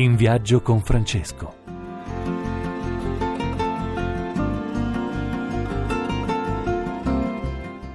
In viaggio con Francesco.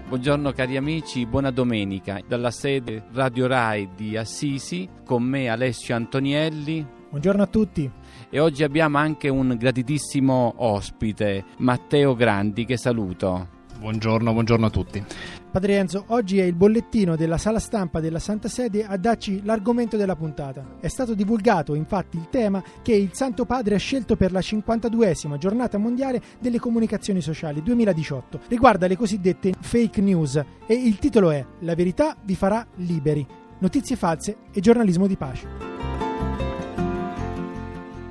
Buongiorno cari amici, buona domenica. Dalla sede Radio Rai di Assisi, con me Alessio Antonielli. Buongiorno a tutti. E oggi abbiamo anche un graditissimo ospite, Matteo Grandi, che saluto. Buongiorno, buongiorno a tutti. Padre Enzo, oggi è il bollettino della sala stampa della Santa Sede a darci l'argomento della puntata. È stato divulgato infatti il tema che il Santo Padre ha scelto per la 52esima giornata mondiale delle comunicazioni sociali 2018. Riguarda le cosiddette fake news e il titolo è La verità vi farà liberi. Notizie false e giornalismo di pace.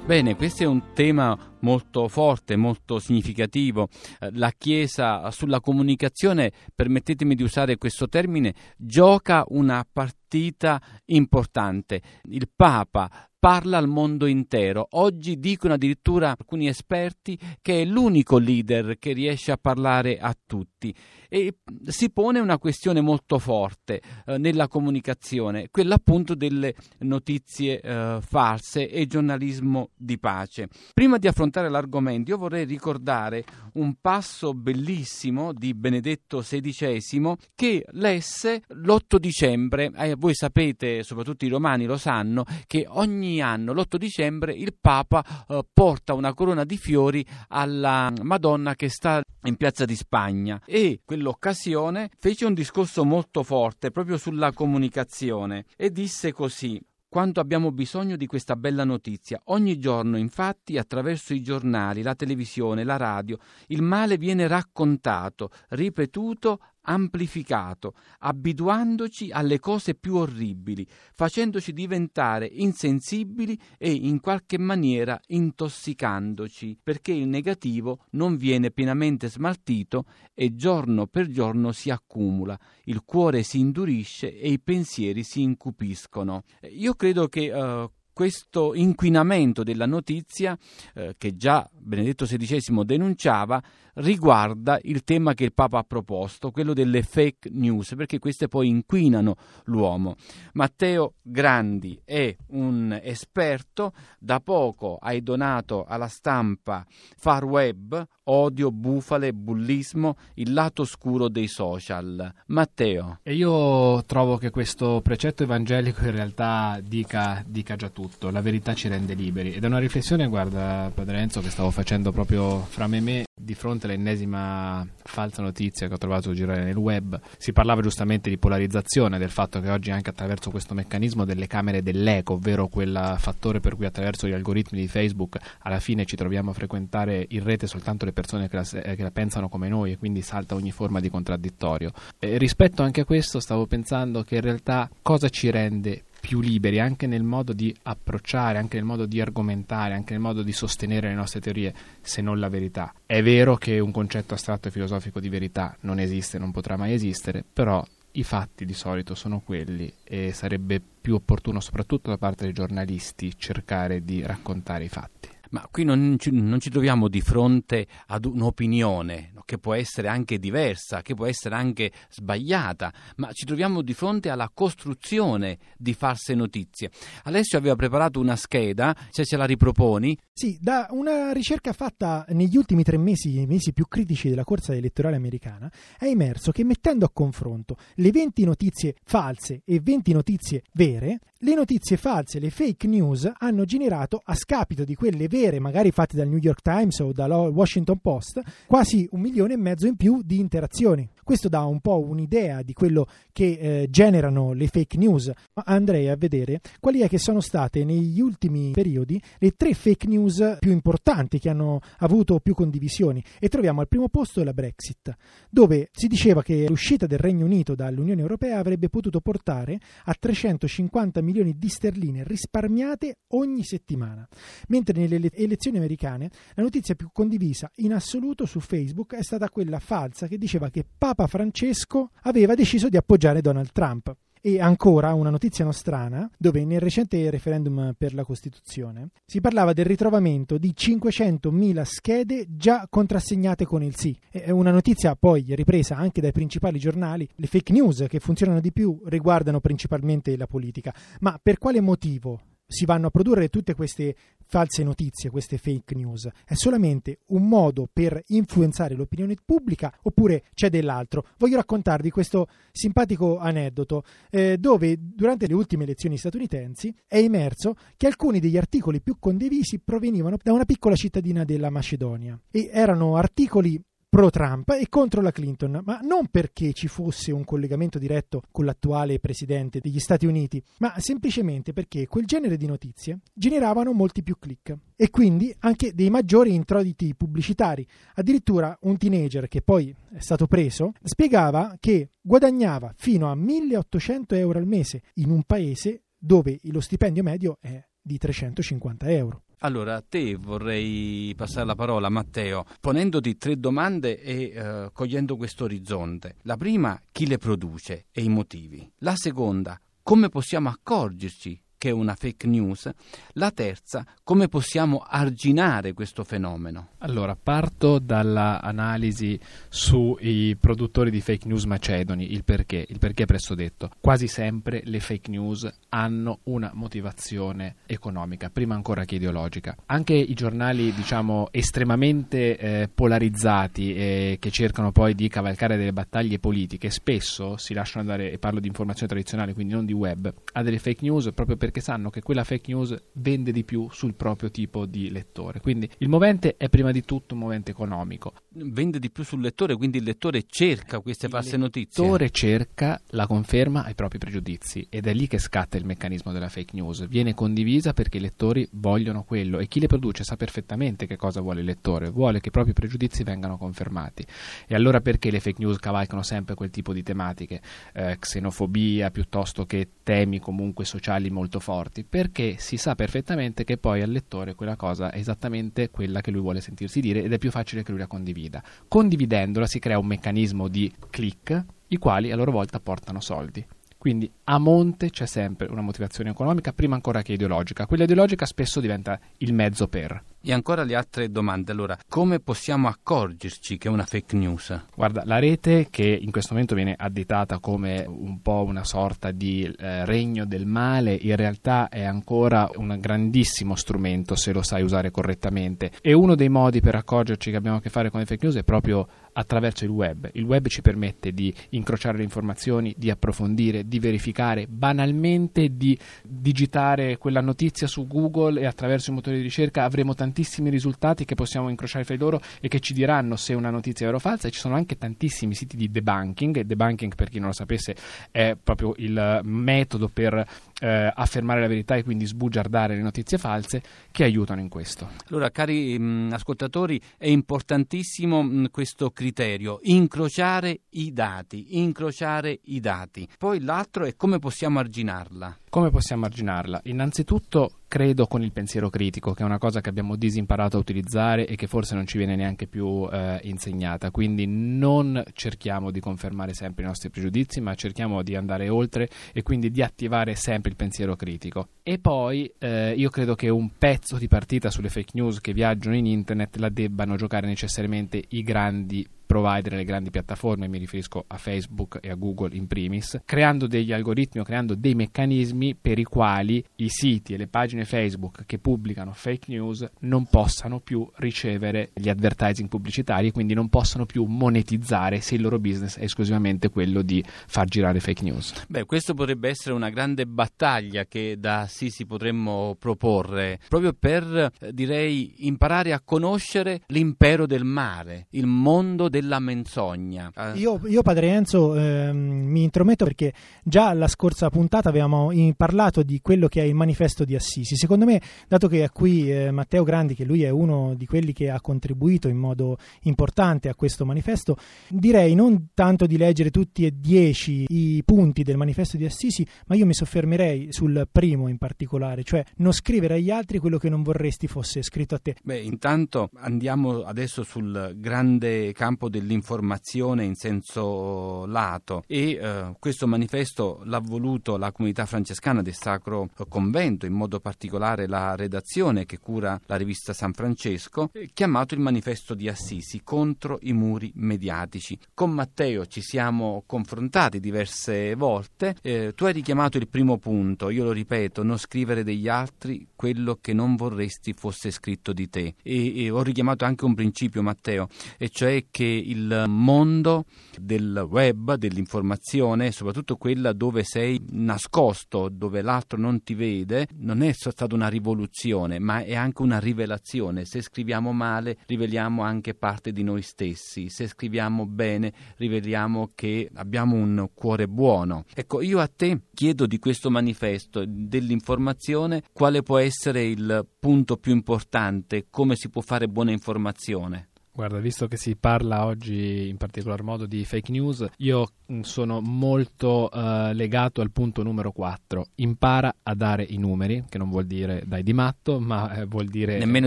Bene, questo è un tema molto forte, molto significativo. Eh, la Chiesa sulla comunicazione, permettetemi di usare questo termine, gioca una partita importante. Il Papa parla al mondo intero. Oggi dicono addirittura alcuni esperti che è l'unico leader che riesce a parlare a tutti e si pone una questione molto forte eh, nella comunicazione, quella appunto delle notizie eh, false e giornalismo di pace. Prima di affrontare l'argomento io vorrei ricordare un passo bellissimo di Benedetto XVI che lesse l'8 dicembre, eh, voi sapete, soprattutto i romani lo sanno, che ogni anno l'8 dicembre il Papa eh, porta una corona di fiori alla Madonna che sta in piazza di Spagna e quell'occasione fece un discorso molto forte proprio sulla comunicazione e disse così quanto abbiamo bisogno di questa bella notizia. Ogni giorno, infatti, attraverso i giornali, la televisione, la radio, il male viene raccontato, ripetuto, amplificato, abituandoci alle cose più orribili, facendoci diventare insensibili e in qualche maniera intossicandoci, perché il negativo non viene pienamente smaltito e giorno per giorno si accumula, il cuore si indurisce e i pensieri si incupiscono. Io credo che uh, questo inquinamento della notizia, eh, che già Benedetto XVI denunciava, riguarda il tema che il Papa ha proposto, quello delle fake news, perché queste poi inquinano l'uomo. Matteo Grandi è un esperto, da poco hai donato alla stampa Far Web, odio, bufale, bullismo, il lato oscuro dei social. Matteo. E io trovo che questo precetto evangelico in realtà dica, dica già tutto, la verità ci rende liberi. Ed è una riflessione, guarda, Padre Enzo, che stavo facendo proprio fra me e me di fronte all'ennesima falsa notizia che ho trovato girare nel web. Si parlava giustamente di polarizzazione, del fatto che oggi anche attraverso questo meccanismo delle camere dell'eco, ovvero quel fattore per cui attraverso gli algoritmi di Facebook alla fine ci troviamo a frequentare in rete soltanto le persone che la, che la pensano come noi e quindi salta ogni forma di contraddittorio. E rispetto anche a questo stavo pensando che in realtà cosa ci rende più liberi anche nel modo di approcciare, anche nel modo di argomentare, anche nel modo di sostenere le nostre teorie, se non la verità. È vero che un concetto astratto e filosofico di verità non esiste, non potrà mai esistere, però i fatti di solito sono quelli e sarebbe più opportuno, soprattutto da parte dei giornalisti, cercare di raccontare i fatti. Ma qui non ci, non ci, troviamo di fronte ad un'opinione che può essere anche diversa, che può essere anche sbagliata, ma ci troviamo di fronte alla costruzione di false notizie. Alessio aveva preparato una scheda, se ce la riproponi. Sì, da una ricerca fatta negli ultimi tre mesi, i mesi più critici della corsa elettorale americana, è emerso che mettendo a confronto le 20 notizie false e 20 notizie vere, le notizie false, le fake news, hanno generato, a scapito di quelle vere, magari fatte dal New York Times o dal Washington Post, quasi un milione e mezzo in più di interazioni. Questo dà un po' un'idea di quello che eh, generano le fake news, ma andrei a vedere quali è che sono state negli ultimi periodi le tre fake news più importanti che hanno avuto più condivisioni e troviamo al primo posto la Brexit, dove si diceva che l'uscita del Regno Unito dall'Unione Europea avrebbe potuto portare a 350 milioni di sterline risparmiate ogni settimana, mentre nelle elezioni americane la notizia più condivisa in assoluto su Facebook è stata quella falsa che diceva che Papa Francesco aveva deciso di appoggiare Donald Trump. E ancora una notizia nostrana, dove nel recente referendum per la Costituzione si parlava del ritrovamento di 500.000 schede già contrassegnate con il sì. È una notizia poi ripresa anche dai principali giornali. Le fake news che funzionano di più riguardano principalmente la politica. Ma per quale motivo si vanno a produrre tutte queste false notizie, queste fake news? È solamente un modo per influenzare l'opinione pubblica oppure c'è dell'altro? Voglio raccontarvi questo simpatico aneddoto eh, dove durante le ultime elezioni statunitensi è emerso che alcuni degli articoli più condivisi provenivano da una piccola cittadina della Macedonia e erano articoli pro Trump e contro la Clinton, ma non perché ci fosse un collegamento diretto con l'attuale presidente degli Stati Uniti, ma semplicemente perché quel genere di notizie generavano molti più click e quindi anche dei maggiori introiti pubblicitari. Addirittura un teenager che poi è stato preso spiegava che guadagnava fino a 1800 euro al mese in un paese dove lo stipendio medio è di 350 euro. Allora, a te vorrei passare la parola, Matteo, ponendoti tre domande e eh, cogliendo questo orizzonte. La prima, chi le produce e i motivi. La seconda, come possiamo accorgerci che una fake news. La terza, come possiamo arginare questo fenomeno? Allora, parto dall'analisi sui produttori di fake news macedoni, il perché, il perché presto detto. Quasi sempre le fake news hanno una motivazione economica, prima ancora che ideologica. Anche i giornali, diciamo, estremamente eh, polarizzati e che cercano poi di cavalcare delle battaglie politiche, spesso si lasciano andare, e parlo di informazione tradizionale, quindi non di web, a delle fake news proprio perché sanno che quella fake news vende di più sul proprio tipo di lettore. Quindi il movente è prima di tutto un movente economico. Vende di più sul lettore, quindi il lettore cerca queste false notizie. Il lettore cerca la conferma ai propri pregiudizi ed è lì che scatta il meccanismo della fake news. Viene condivisa perché i lettori vogliono quello e chi le produce sa perfettamente che cosa vuole il lettore, vuole che i propri pregiudizi vengano confermati. E allora perché le fake news cavalcano sempre quel tipo di tematiche, eh, xenofobia piuttosto che temi comunque sociali molto forti? Perché si sa perfettamente che poi al lettore quella cosa è esattamente quella che lui vuole sentirsi dire ed è più facile che lui la condivida. Condividendola si crea un meccanismo di click, i quali a loro volta portano soldi. Quindi a monte c'è sempre una motivazione economica, prima ancora che ideologica. Quella ideologica spesso diventa il mezzo per. E ancora le altre domande. Allora, come possiamo accorgerci che è una fake news? Guarda, la rete che in questo momento viene additata come un po' una sorta di eh, regno del male, in realtà è ancora un grandissimo strumento se lo sai usare correttamente. E uno dei modi per accorgerci che abbiamo a che fare con le fake news è proprio attraverso il web. Il web ci permette di incrociare le informazioni, di approfondire, di verificare, banalmente di digitare quella notizia su Google e attraverso i motori di ricerca avremo tantissimi risultati che possiamo incrociare fra di loro e che ci diranno se una notizia è vero o falsa e ci sono anche tantissimi siti di debunking e debunking per chi non lo sapesse è proprio il metodo per eh, affermare la verità e quindi sbugiardare le notizie false che aiutano in questo. Allora, cari mh, ascoltatori, è importantissimo mh, questo criterio, incrociare i dati, incrociare i dati. Poi l'altro è come possiamo arginarla. Come possiamo arginarla? Innanzitutto credo con il pensiero critico, che è una cosa che abbiamo disimparato a utilizzare e che forse non ci viene neanche più eh, insegnata. Quindi non cerchiamo di confermare sempre i nostri pregiudizi, ma cerchiamo di andare oltre e quindi di attivare sempre il pensiero critico. E poi eh, io credo che un pezzo di partita sulle fake news che viaggiano in internet la debbano giocare necessariamente i grandi provider le grandi piattaforme, mi riferisco a Facebook e a Google in primis, creando degli algoritmi o creando dei meccanismi per i quali i siti e le pagine Facebook che pubblicano fake news non possano più ricevere gli advertising pubblicitari e quindi non possano più monetizzare se il loro business è esclusivamente quello di far girare fake news. Beh, questo potrebbe essere una grande battaglia che da Sisi potremmo proporre, proprio per, eh, direi, imparare a conoscere l'impero del mare, il mondo della menzogna. Eh. Io, io, padre Enzo, eh, mi intrometto perché già la scorsa puntata avevamo parlato di quello che è il manifesto di Assisi. Secondo me, dato che è qui eh, Matteo Grandi, che lui è uno di quelli che ha contribuito in modo importante a questo manifesto, direi non tanto di leggere tutti e dieci i punti del manifesto di Assisi, ma io mi soffermerei sul primo in particolare, cioè non scrivere agli altri quello che non vorresti fosse scritto a te. Beh, intanto andiamo adesso sul grande campo campo dell'informazione in senso lato. E eh, questo manifesto l'ha voluto la comunità francescana del Sacro Convento, in modo particolare la redazione che cura la rivista San Francesco, chiamato il manifesto di Assisi contro i muri mediatici. Con Matteo ci siamo confrontati diverse volte, eh, tu hai richiamato il primo punto, io lo ripeto, non scrivere degli altri quello che non vorresti fosse scritto di te. E, e ho richiamato anche un principio Matteo, e cioè che il mondo del web, dell'informazione, soprattutto quella dove sei nascosto, dove l'altro non ti vede, non è stata una rivoluzione, ma è anche una rivelazione. Se scriviamo male, riveliamo anche parte di noi stessi, se scriviamo bene, riveliamo che abbiamo un cuore buono. Ecco, io a te chiedo di questo manifesto dell'informazione quale può essere il punto più importante, come si può fare buona informazione. Guarda, visto che si parla oggi in particolar modo di fake news, io mm, sono molto uh, legato al punto numero 4. Impara a dare i numeri, che non vuol dire dai di matto, ma eh, vuol dire... Nemmeno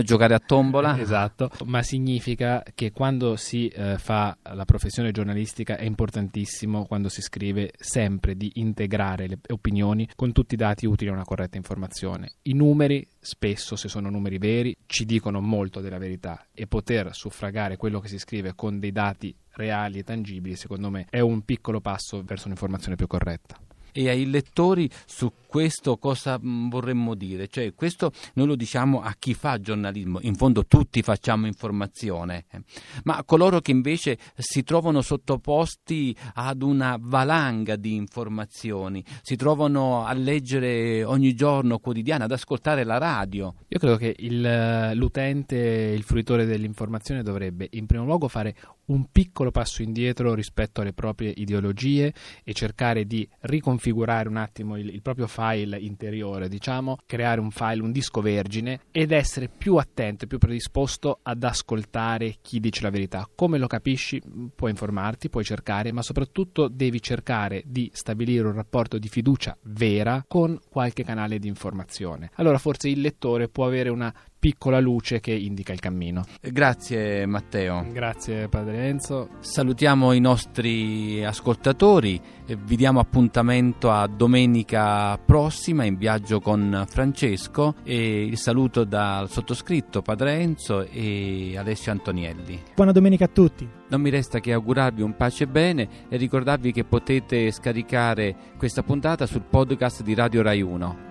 giocare a tombola. esatto, ma significa che quando si eh, fa la professione giornalistica è importantissimo, quando si scrive, sempre di integrare le opinioni con tutti i dati utili a una corretta informazione. I numeri, spesso, se sono numeri veri, ci dicono molto della verità e poter suffragare spiegare quello che si scrive con dei dati reali e tangibili, secondo me è un piccolo passo verso un'informazione più corretta e ai lettori su questo cosa mm, vorremmo dire? Cioè, questo noi lo diciamo a chi fa giornalismo, in fondo tutti facciamo informazione, eh. ma coloro che invece si trovano sottoposti ad una valanga di informazioni, si trovano a leggere ogni giorno quotidiano, ad ascoltare la radio. Io credo che il, l'utente, il fruitore dell'informazione dovrebbe in primo luogo fare un piccolo passo indietro rispetto alle proprie ideologie e cercare di riconfigurare un attimo il, il, proprio file interiore, diciamo, creare un file, un disco vergine ed essere più attento, più predisposto ad ascoltare chi dice la verità. Come lo capisci? Puoi informarti, puoi cercare, ma soprattutto devi cercare di stabilire un rapporto di fiducia vera con qualche canale di informazione. Allora forse il lettore può avere una piccola luce che indica il cammino. Grazie Matteo. Grazie Padre Enzo. Salutiamo i nostri ascoltatori, vi diamo appuntamento a domenica prossima in viaggio con Francesco e il saluto dal sottoscritto Padre Enzo e Alessio Antonielli. Buona domenica a tutti. Non mi resta che augurarvi un pace e bene e ricordarvi che potete scaricare questa puntata sul podcast di Radio Rai 1.